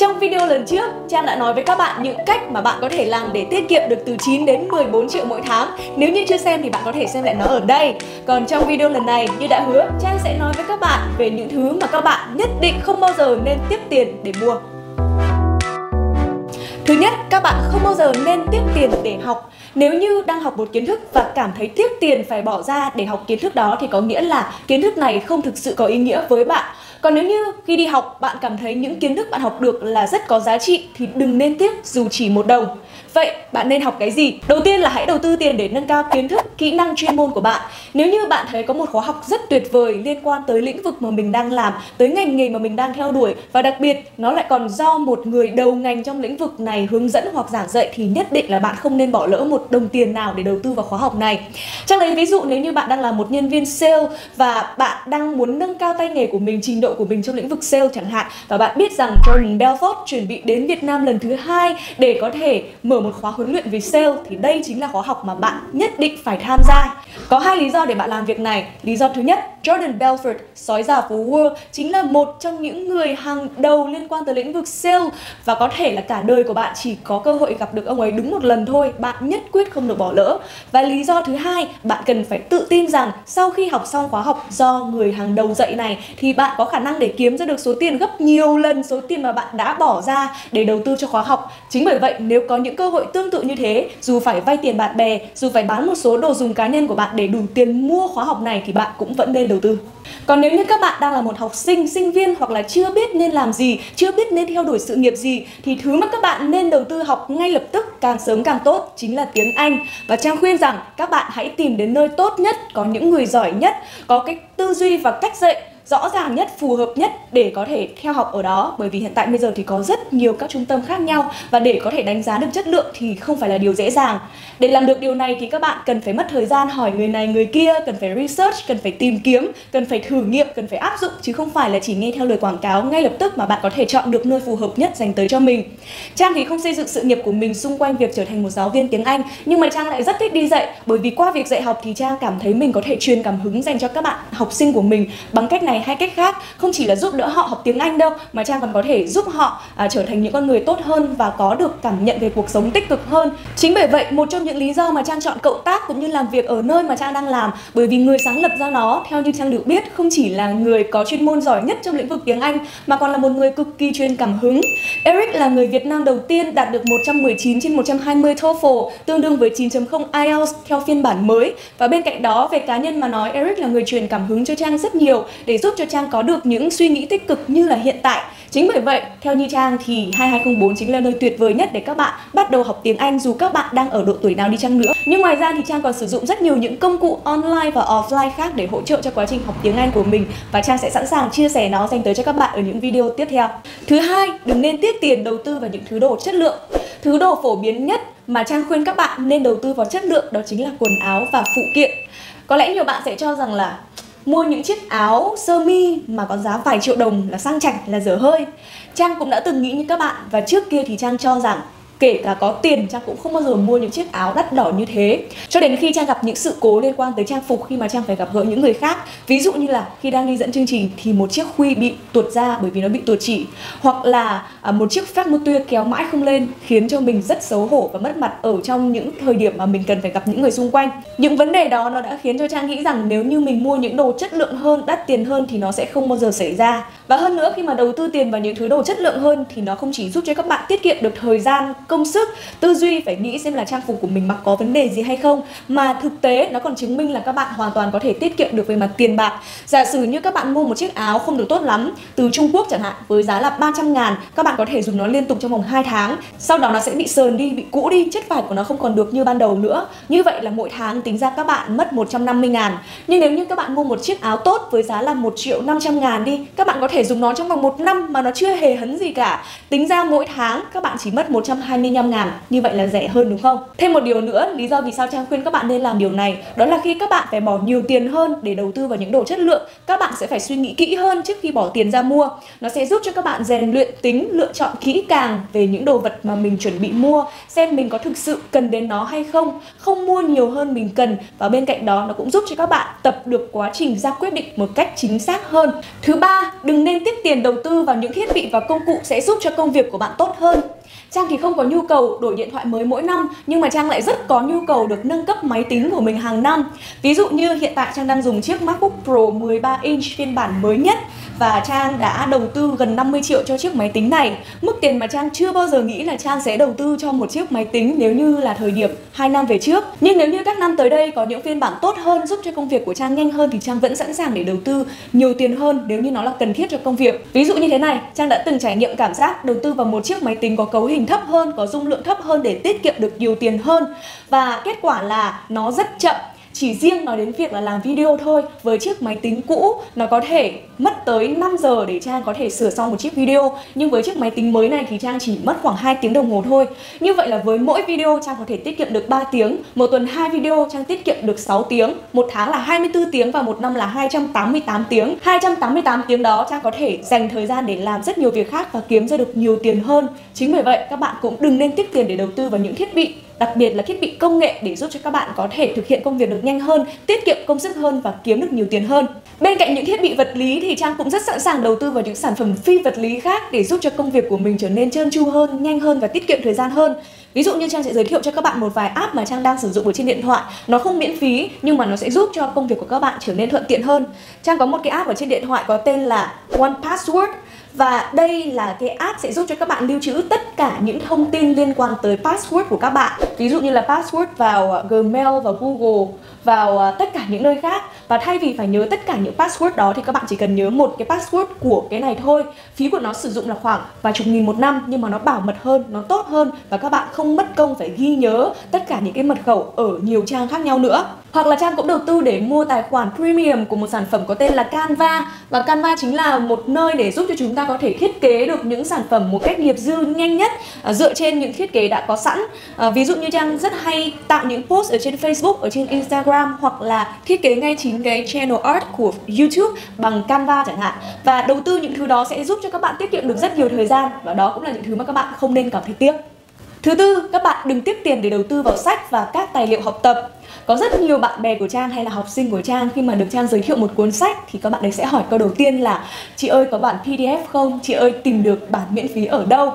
Trong video lần trước, Trang đã nói với các bạn những cách mà bạn có thể làm để tiết kiệm được từ 9 đến 14 triệu mỗi tháng. Nếu như chưa xem thì bạn có thể xem lại nó ở đây. Còn trong video lần này, như đã hứa, Trang sẽ nói với các bạn về những thứ mà các bạn nhất định không bao giờ nên tiếp tiền để mua. Thứ nhất, các bạn không bao giờ nên tiếp tiền để học. Nếu như đang học một kiến thức và cảm thấy tiếc tiền phải bỏ ra để học kiến thức đó thì có nghĩa là kiến thức này không thực sự có ý nghĩa với bạn. Còn nếu như khi đi học, bạn cảm thấy những kiến thức bạn học được là rất có giá trị thì đừng nên tiếc dù chỉ một đồng. Vậy bạn nên học cái gì? Đầu tiên là hãy đầu tư tiền để nâng cao kiến thức, kỹ năng chuyên môn của bạn. Nếu như bạn thấy có một khóa học rất tuyệt vời liên quan tới lĩnh vực mà mình đang làm, tới ngành nghề mà mình đang theo đuổi và đặc biệt nó lại còn do một người đầu ngành trong lĩnh vực này hướng dẫn hoặc giảng dạy thì nhất định là bạn không nên bỏ lỡ một đồng tiền nào để đầu tư vào khóa học này. chắc lấy ví dụ nếu như bạn đang là một nhân viên sale và bạn đang muốn nâng cao tay nghề của mình, trình độ của mình trong lĩnh vực sale chẳng hạn và bạn biết rằng Jordan Belfort chuẩn bị đến Việt Nam lần thứ hai để có thể mở một khóa huấn luyện về sale thì đây chính là khóa học mà bạn nhất định phải tham gia. Có hai lý do để bạn làm việc này. Lý do thứ nhất, Jordan Belfort, sói già phố World chính là một trong những người hàng đầu liên quan tới lĩnh vực sale và có thể là cả đời của bạn chỉ có cơ hội gặp được ông ấy đúng một lần thôi. Bạn nhất quyết không được bỏ lỡ. Và lý do thứ hai, bạn cần phải tự tin rằng sau khi học xong khóa học do người hàng đầu dạy này thì bạn có khả năng để kiếm ra được số tiền gấp nhiều lần số tiền mà bạn đã bỏ ra để đầu tư cho khóa học. Chính bởi vậy nếu có những cơ hội tương tự như thế, dù phải vay tiền bạn bè, dù phải bán một số đồ dùng cá nhân của bạn để đủ tiền mua khóa học này thì bạn cũng vẫn nên đầu tư. Còn nếu như các bạn đang là một học sinh, sinh viên hoặc là chưa biết nên làm gì, chưa biết nên theo đuổi sự nghiệp gì thì thứ mà các bạn nên đầu tư học ngay lập tức càng sớm càng tốt chính là tiếng Anh. Và Trang khuyên rằng các bạn hãy tìm đến nơi tốt nhất, có những người giỏi nhất, có cái tư duy và cách dạy rõ ràng nhất, phù hợp nhất để có thể theo học ở đó bởi vì hiện tại bây giờ thì có rất nhiều các trung tâm khác nhau và để có thể đánh giá được chất lượng thì không phải là điều dễ dàng. Để làm được điều này thì các bạn cần phải mất thời gian hỏi người này người kia, cần phải research, cần phải tìm kiếm, cần phải thử nghiệm, cần phải áp dụng chứ không phải là chỉ nghe theo lời quảng cáo ngay lập tức mà bạn có thể chọn được nơi phù hợp nhất dành tới cho mình. Trang thì không xây dựng sự nghiệp của mình xung quanh việc trở thành một giáo viên tiếng Anh nhưng mà Trang lại rất thích đi dạy bởi vì qua việc dạy học thì Trang cảm thấy mình có thể truyền cảm hứng dành cho các bạn học sinh của mình bằng cách này hay cách khác. Không chỉ là giúp đỡ họ học tiếng Anh đâu mà Trang còn có thể giúp họ à, trở thành những con người tốt hơn và có được cảm nhận về cuộc sống tích cực hơn. Chính bởi vậy một trong những lý do mà Trang chọn cộng tác cũng như làm việc ở nơi mà Trang đang làm bởi vì người sáng lập ra nó theo như Trang được biết không chỉ là người có chuyên môn giỏi nhất trong lĩnh vực tiếng Anh mà còn là một người cực kỳ truyền cảm hứng. Eric là người Việt Nam đầu tiên đạt được 119 trên 120 TOEFL tương đương với 9.0 IELTS theo phiên bản mới. Và bên cạnh đó về cá nhân mà nói Eric là người truyền cảm hứng cho Trang rất nhiều để giúp cho Trang có được những suy nghĩ tích cực như là hiện tại. Chính bởi vậy, theo Như Trang thì 2204 chính là nơi tuyệt vời nhất để các bạn bắt đầu học tiếng Anh dù các bạn đang ở độ tuổi nào đi chăng nữa. Nhưng ngoài ra thì Trang còn sử dụng rất nhiều những công cụ online và offline khác để hỗ trợ cho quá trình học tiếng Anh của mình và Trang sẽ sẵn sàng chia sẻ nó dành tới cho các bạn ở những video tiếp theo. Thứ hai, đừng nên tiếc tiền đầu tư vào những thứ đồ chất lượng. Thứ đồ phổ biến nhất mà Trang khuyên các bạn nên đầu tư vào chất lượng đó chính là quần áo và phụ kiện. Có lẽ nhiều bạn sẽ cho rằng là mua những chiếc áo sơ mi mà có giá vài triệu đồng là sang chảnh, là dở hơi. Trang cũng đã từng nghĩ như các bạn và trước kia thì trang cho rằng kể cả có tiền, trang cũng không bao giờ mua những chiếc áo đắt đỏ như thế. Cho đến khi trang gặp những sự cố liên quan tới trang phục, khi mà trang phải gặp gỡ những người khác, ví dụ như là khi đang đi dẫn chương trình thì một chiếc khuy bị tuột ra bởi vì nó bị tuột chỉ, hoặc là à, một chiếc phát mô tuya kéo mãi không lên khiến cho mình rất xấu hổ và mất mặt ở trong những thời điểm mà mình cần phải gặp những người xung quanh. Những vấn đề đó nó đã khiến cho trang nghĩ rằng nếu như mình mua những đồ chất lượng hơn, đắt tiền hơn thì nó sẽ không bao giờ xảy ra và hơn nữa, khi mà đầu tư tiền vào những thứ đồ chất lượng hơn thì nó không chỉ giúp cho các bạn tiết kiệm được thời gian, công sức, tư duy, phải nghĩ xem là trang phục của mình mặc có vấn đề gì hay không. Mà thực tế, nó còn chứng minh là các bạn hoàn toàn có thể tiết kiệm được về mặt tiền bạc. Giả sử như các bạn mua một chiếc áo không được tốt lắm, từ Trung Quốc chẳng hạn, với giá là 300 ngàn, các bạn có thể dùng nó liên tục trong vòng 2 tháng. Sau đó nó sẽ bị sờn đi, bị cũ đi, chất vải của nó không còn được như ban đầu nữa. Như vậy là mỗi tháng tính ra các bạn mất 150 ngàn. Nhưng nếu như các bạn mua một chiếc áo tốt với giá là 1 triệu 500 ngàn đi, các bạn có thể dùng nó trong vòng một năm mà nó chưa hề hấn gì cả. Tính ra mỗi tháng các bạn chỉ mất 125 ngàn. Như vậy là rẻ hơn đúng không? Thêm một điều nữa, lý do vì sao trang khuyên các bạn nên làm điều này, đó là khi các bạn phải bỏ nhiều tiền hơn để đầu tư vào những đồ chất lượng, các bạn sẽ phải suy nghĩ kỹ hơn trước khi bỏ tiền ra mua. Nó sẽ giúp cho các bạn rèn luyện tính, lựa chọn kỹ càng về những đồ vật mà mình chuẩn bị mua, xem mình có thực sự cần đến nó hay không. Không mua nhiều hơn mình cần và bên cạnh đó nó cũng giúp cho các bạn tập được quá trình ra quyết định một cách chính xác hơn. Thứ ba, đừng nên nên tiết tiền đầu tư vào những thiết bị và công cụ sẽ giúp cho công việc của bạn tốt hơn. Trang thì không có nhu cầu đổi điện thoại mới mỗi năm nhưng mà Trang lại rất có nhu cầu được nâng cấp máy tính của mình hàng năm. Ví dụ như hiện tại Trang đang dùng chiếc MacBook Pro 13 inch phiên bản mới nhất và Trang đã đầu tư gần 50 triệu cho chiếc máy tính này. Mức tiền mà Trang chưa bao giờ nghĩ là Trang sẽ đầu tư cho một chiếc máy tính nếu như là thời điểm 2 năm về trước. Nhưng nếu như các năm tới đây có những phiên bản tốt hơn giúp cho công việc của Trang nhanh hơn thì Trang vẫn sẵn sàng để đầu tư nhiều tiền hơn nếu như nó là cần thiết cho công việc. Ví dụ như thế này, Trang đã từng trải nghiệm cảm giác đầu tư vào một chiếc máy tính có cấu hình hình thấp hơn, có dung lượng thấp hơn để tiết kiệm được nhiều tiền hơn. Và kết quả là nó rất chậm chỉ riêng nói đến việc là làm video thôi, với chiếc máy tính cũ, nó có thể mất tới 5 giờ để Trang có thể sửa xong một chiếc video. Nhưng với chiếc máy tính mới này thì Trang chỉ mất khoảng 2 tiếng đồng hồ thôi. Như vậy là với mỗi video, Trang có thể tiết kiệm được 3 tiếng. Một tuần 2 video, Trang tiết kiệm được 6 tiếng. Một tháng là 24 tiếng và một năm là 288 tiếng. 288 tiếng đó, Trang có thể dành thời gian để làm rất nhiều việc khác và kiếm ra được nhiều tiền hơn. Chính vì vậy, các bạn cũng đừng nên tiết tiền để đầu tư vào những thiết bị đặc biệt là thiết bị công nghệ để giúp cho các bạn có thể thực hiện công việc được nhanh hơn, tiết kiệm công sức hơn và kiếm được nhiều tiền hơn. Bên cạnh những thiết bị vật lý thì Trang cũng rất sẵn sàng đầu tư vào những sản phẩm phi vật lý khác để giúp cho công việc của mình trở nên trơn tru hơn, nhanh hơn và tiết kiệm thời gian hơn. Ví dụ như Trang sẽ giới thiệu cho các bạn một vài app mà Trang đang sử dụng ở trên điện thoại Nó không miễn phí nhưng mà nó sẽ giúp cho công việc của các bạn trở nên thuận tiện hơn Trang có một cái app ở trên điện thoại có tên là One Password và đây là cái app sẽ giúp cho các bạn lưu trữ tất cả những thông tin liên quan tới password của các bạn. Ví dụ như là password vào à, Gmail và Google, vào à, tất cả những nơi khác. Và thay vì phải nhớ tất cả những password đó thì các bạn chỉ cần nhớ một cái password của cái này thôi. Phí của nó sử dụng là khoảng vài chục nghìn một năm, nhưng mà nó bảo mật hơn, nó tốt hơn và các bạn không mất công phải ghi nhớ tất cả những cái mật khẩu ở nhiều trang khác nhau nữa hoặc là Trang cũng đầu tư để mua tài khoản premium của một sản phẩm có tên là Canva. Và Canva chính là một nơi để giúp cho chúng ta có thể thiết kế được những sản phẩm một cách nghiệp dư nhanh nhất à, Dựa trên những thiết kế đã có sẵn. À, Ví dụ như Trang rất hay tạo những post ở trên Facebook, ở trên Instagram Hoặc là thiết kế ngay chính cái channel art của YouTube bằng Canva chẳng hạn. Và đầu tư những thứ đó sẽ giúp cho các bạn tiết kiệm được rất nhiều thời gian Và đó cũng là những thứ mà các bạn không nên cảm thấy tiếc. Thứ tư, các bạn đừng tiếp tiền để đầu tư vào sách và các tài liệu học tập có rất nhiều bạn bè của Trang hay là học sinh của Trang khi mà được Trang giới thiệu một cuốn sách thì các bạn ấy sẽ hỏi câu đầu tiên là chị ơi có bản PDF không? Chị ơi tìm được bản miễn phí ở đâu?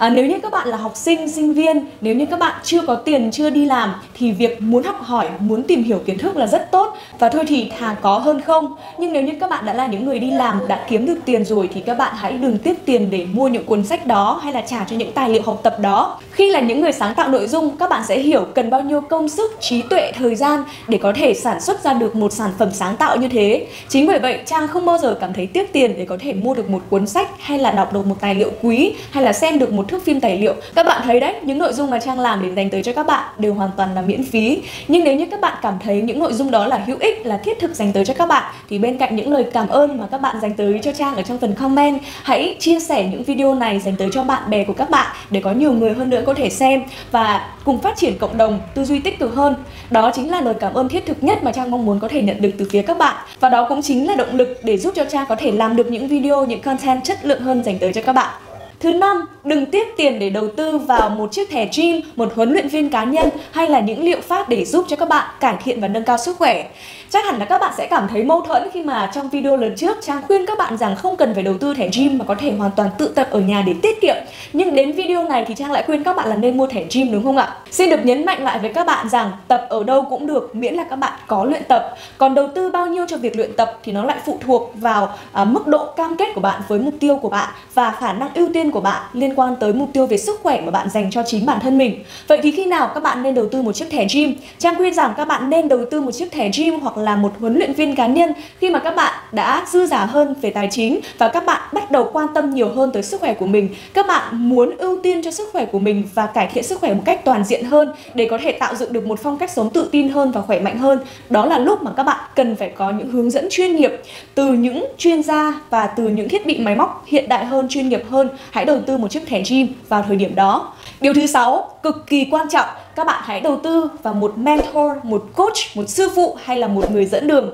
À, nếu như các bạn là học sinh, sinh viên, nếu như các bạn chưa có tiền, chưa đi làm thì việc muốn học hỏi, muốn tìm hiểu kiến thức là rất tốt và thôi thì thà có hơn không. Nhưng nếu như các bạn đã là những người đi làm, đã kiếm được tiền rồi thì các bạn hãy đừng tiếp tiền để mua những cuốn sách đó hay là trả cho những tài liệu học tập đó. Khi là những người sáng tạo nội dung, các bạn sẽ hiểu cần bao nhiêu công sức, trí tuệ, thời gian để có thể sản xuất ra được một sản phẩm sáng tạo như thế. Chính bởi vậy, Trang không bao giờ cảm thấy tiếc tiền để có thể mua được một cuốn sách hay là đọc được một tài liệu quý hay là xem được một thước phim tài liệu. Các bạn thấy đấy những nội dung mà trang làm để dành tới cho các bạn đều hoàn toàn là miễn phí. Nhưng nếu như các bạn cảm thấy những nội dung đó là hữu ích là thiết thực dành tới cho các bạn thì bên cạnh những lời cảm ơn mà các bạn dành tới cho trang ở trong phần comment hãy chia sẻ những video này dành tới cho bạn bè của các bạn để có nhiều người hơn nữa có thể xem và cùng phát triển cộng đồng tư duy tích cực hơn. Đó chính là lời cảm ơn thiết thực nhất mà trang mong muốn có thể nhận được từ phía các bạn. Và đó cũng chính là động lực để giúp cho trang có thể làm được những video những content chất lượng hơn dành tới cho các bạn. Thứ năm, đừng tiếc tiền để đầu tư vào một chiếc thẻ gym, một huấn luyện viên cá nhân hay là những liệu pháp để giúp cho các bạn cải thiện và nâng cao sức khỏe. Chắc hẳn là các bạn sẽ cảm thấy mâu thuẫn khi mà trong video lần trước Trang khuyên các bạn rằng không cần phải đầu tư thẻ gym mà có thể hoàn toàn tự tập ở nhà để tiết kiệm. Nhưng đến video này thì Trang lại khuyên các bạn là nên mua thẻ gym đúng không ạ? Xin được nhấn mạnh lại với các bạn rằng tập ở đâu cũng được miễn là các bạn có luyện tập. Còn đầu tư bao nhiêu cho việc luyện tập thì nó lại phụ thuộc vào à, mức độ cam kết của bạn với mục tiêu của bạn và khả năng ưu tiên của bạn liên quan tới mục tiêu về sức khỏe mà bạn dành cho chính bản thân mình. Vậy thì khi nào các bạn nên đầu tư một chiếc thẻ gym? Trang khuyên rằng các bạn nên đầu tư một chiếc thẻ gym hoặc là một huấn luyện viên cá nhân khi mà các bạn đã dư giả hơn về tài chính và các bạn bắt đầu quan tâm nhiều hơn tới sức khỏe của mình. Các bạn muốn ưu tiên cho sức khỏe của mình và cải thiện sức khỏe một cách toàn diện hơn để có thể tạo dựng được một phong cách sống tự tin hơn và khỏe mạnh hơn. Đó là lúc mà các bạn cần phải có những hướng dẫn chuyên nghiệp từ những chuyên gia và từ những thiết bị máy móc hiện đại hơn, chuyên nghiệp hơn. Hãy đầu tư một chiếc thẻ gym vào thời điểm đó. Điều thứ sáu cực kỳ quan trọng các bạn hãy đầu tư vào một mentor, một coach, một sư phụ hay là một người dẫn đường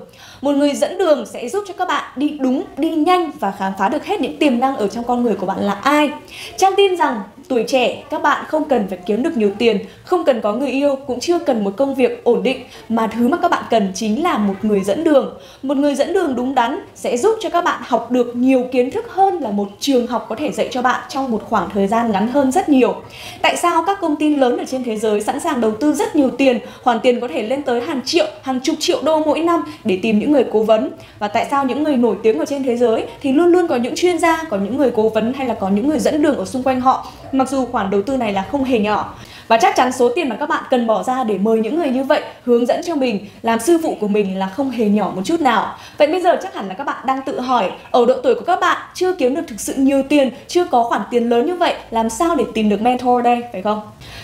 một người dẫn đường sẽ giúp cho các bạn đi đúng, đi nhanh và khám phá được hết những tiềm năng ở trong con người của bạn là ai. Trang tin rằng tuổi trẻ các bạn không cần phải kiếm được nhiều tiền, không cần có người yêu, cũng chưa cần một công việc ổn định mà thứ mà các bạn cần chính là một người dẫn đường. Một người dẫn đường đúng đắn sẽ giúp cho các bạn học được nhiều kiến thức hơn là một trường học có thể dạy cho bạn trong một khoảng thời gian ngắn hơn rất nhiều. Tại sao các công ty lớn ở trên thế giới sẵn sàng đầu tư rất nhiều tiền, khoản tiền có thể lên tới hàng triệu, hàng chục triệu đô mỗi năm để tìm những người cố vấn? Và tại sao những người nổi tiếng ở trên thế giới thì luôn luôn có những chuyên gia, có những người cố vấn hay là có những người dẫn đường ở xung quanh họ mặc dù khoản đầu tư này là không hề nhỏ và chắc chắn số tiền mà các bạn cần bỏ ra để mời những người như vậy hướng dẫn cho mình, làm sư phụ của mình là không hề nhỏ một chút nào. Vậy bây giờ chắc hẳn là các bạn đang tự hỏi, ở độ tuổi của các bạn chưa kiếm được thực sự nhiều tiền, chưa có khoản tiền lớn như vậy, làm sao để tìm được mentor đây, phải không?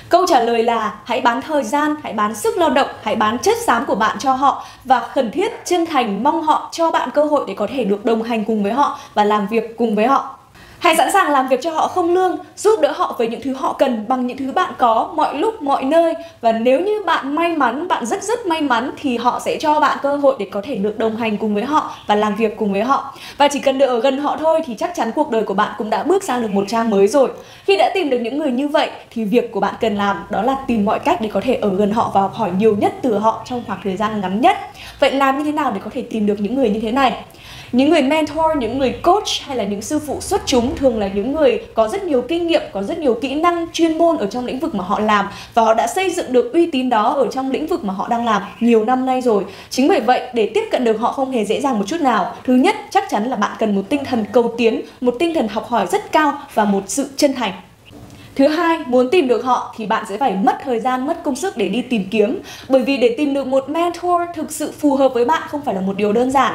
Câu trả lời là hãy bán thời gian, hãy bán sức lao động, hãy bán chất xám của bạn cho họ và khẩn thiết chân thành mong họ cho bạn cơ hội để có thể được đồng hành cùng với họ và làm việc cùng với họ. Hãy sẵn sàng làm việc cho họ không lương, giúp đỡ họ với những thứ họ cần bằng những thứ bạn có mọi lúc mọi nơi và nếu như bạn may mắn, bạn rất rất may mắn thì họ sẽ cho bạn cơ hội để có thể được đồng hành cùng với họ và làm việc cùng với họ. Và chỉ cần được ở gần họ thôi thì chắc chắn cuộc đời của bạn cũng đã bước sang được một trang mới rồi. Khi đã tìm được những người như vậy thì việc của bạn cần làm đó là tìm mọi cách để có thể ở gần họ và học hỏi nhiều nhất từ họ trong khoảng thời gian ngắn nhất. Vậy làm như thế nào để có thể tìm được những người như thế này? Những người mentor, những người coach hay là những sư phụ xuất chúng thường là những người có rất nhiều kinh nghiệm, có rất nhiều kỹ năng chuyên môn ở trong lĩnh vực mà họ làm và họ đã xây dựng được uy tín đó ở trong lĩnh vực mà họ đang làm nhiều năm nay rồi. Chính bởi vậy, để tiếp cận được họ không hề dễ dàng một chút nào. Thứ nhất, chắc chắn là bạn cần một tinh thần cầu tiến, một tinh thần học hỏi rất cao và một sự chân thành. Thứ hai, muốn tìm được họ thì bạn sẽ phải mất thời gian, mất công sức để đi tìm kiếm. Bởi vì để tìm được một mentor thực sự phù hợp với bạn không phải là một điều đơn giản.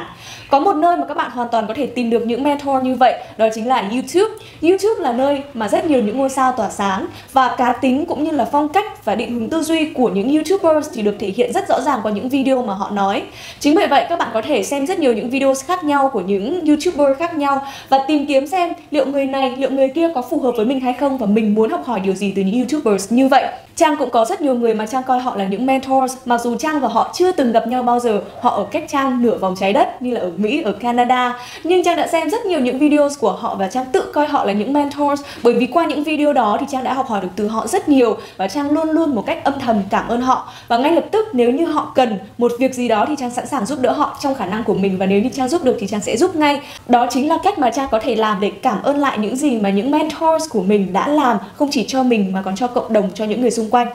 Có một nơi mà các bạn hoàn toàn có thể tìm được những mentor như vậy, đó chính là YouTube. YouTube là nơi mà rất nhiều những ngôi sao tỏa sáng và cá tính cũng như là phong cách và định hướng tư duy của những YouTubers thì được thể hiện rất rõ ràng qua những video mà họ nói. Chính bởi vậy các bạn có thể xem rất nhiều những video khác nhau của những YouTuber khác nhau và tìm kiếm xem liệu người này, liệu người kia có phù hợp với mình hay không và mình muốn học hỏi điều gì từ những YouTubers như vậy. Trang cũng có rất nhiều người mà Trang coi họ là những mentors. Mặc dù Trang và họ chưa từng gặp nhau bao giờ Họ ở cách Trang nửa vòng trái đất như là ở Mỹ, ở Canada. Nhưng Trang đã xem rất nhiều những videos của họ và Trang tự coi họ là những mentors. Bởi vì qua những video đó thì Trang đã học hỏi được từ họ rất nhiều Và Trang luôn luôn một cách âm thầm cảm ơn họ. Và ngay lập tức nếu như họ cần một việc gì đó thì Trang sẵn sàng giúp đỡ họ trong khả năng của mình. Và nếu như Trang giúp được thì Trang sẽ giúp ngay. Đó chính là cách mà Trang có thể làm để cảm ơn lại những gì mà những mentors của mình đã làm Không chỉ cho mình mà còn cho cộng đồng, cho những người xung xung quanh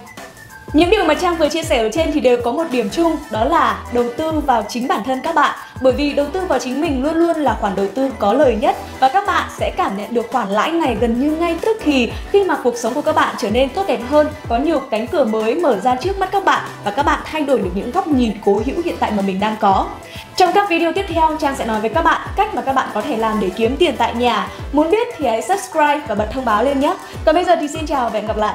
những điều mà Trang vừa chia sẻ ở trên thì đều có một điểm chung đó là đầu tư vào chính bản thân các bạn bởi vì đầu tư vào chính mình luôn luôn là khoản đầu tư có lời nhất và các bạn sẽ cảm nhận được khoản lãi này gần như ngay tức thì khi mà cuộc sống của các bạn trở nên tốt đẹp hơn, có nhiều cánh cửa mới mở ra trước mắt các bạn và các bạn thay đổi được những góc nhìn cố hữu hiện tại mà mình đang có. Trong các video tiếp theo, Trang sẽ nói với các bạn cách mà các bạn có thể làm để kiếm tiền tại nhà. Muốn biết thì hãy subscribe và bật thông báo lên nhé. Còn bây giờ thì xin chào và hẹn gặp lại.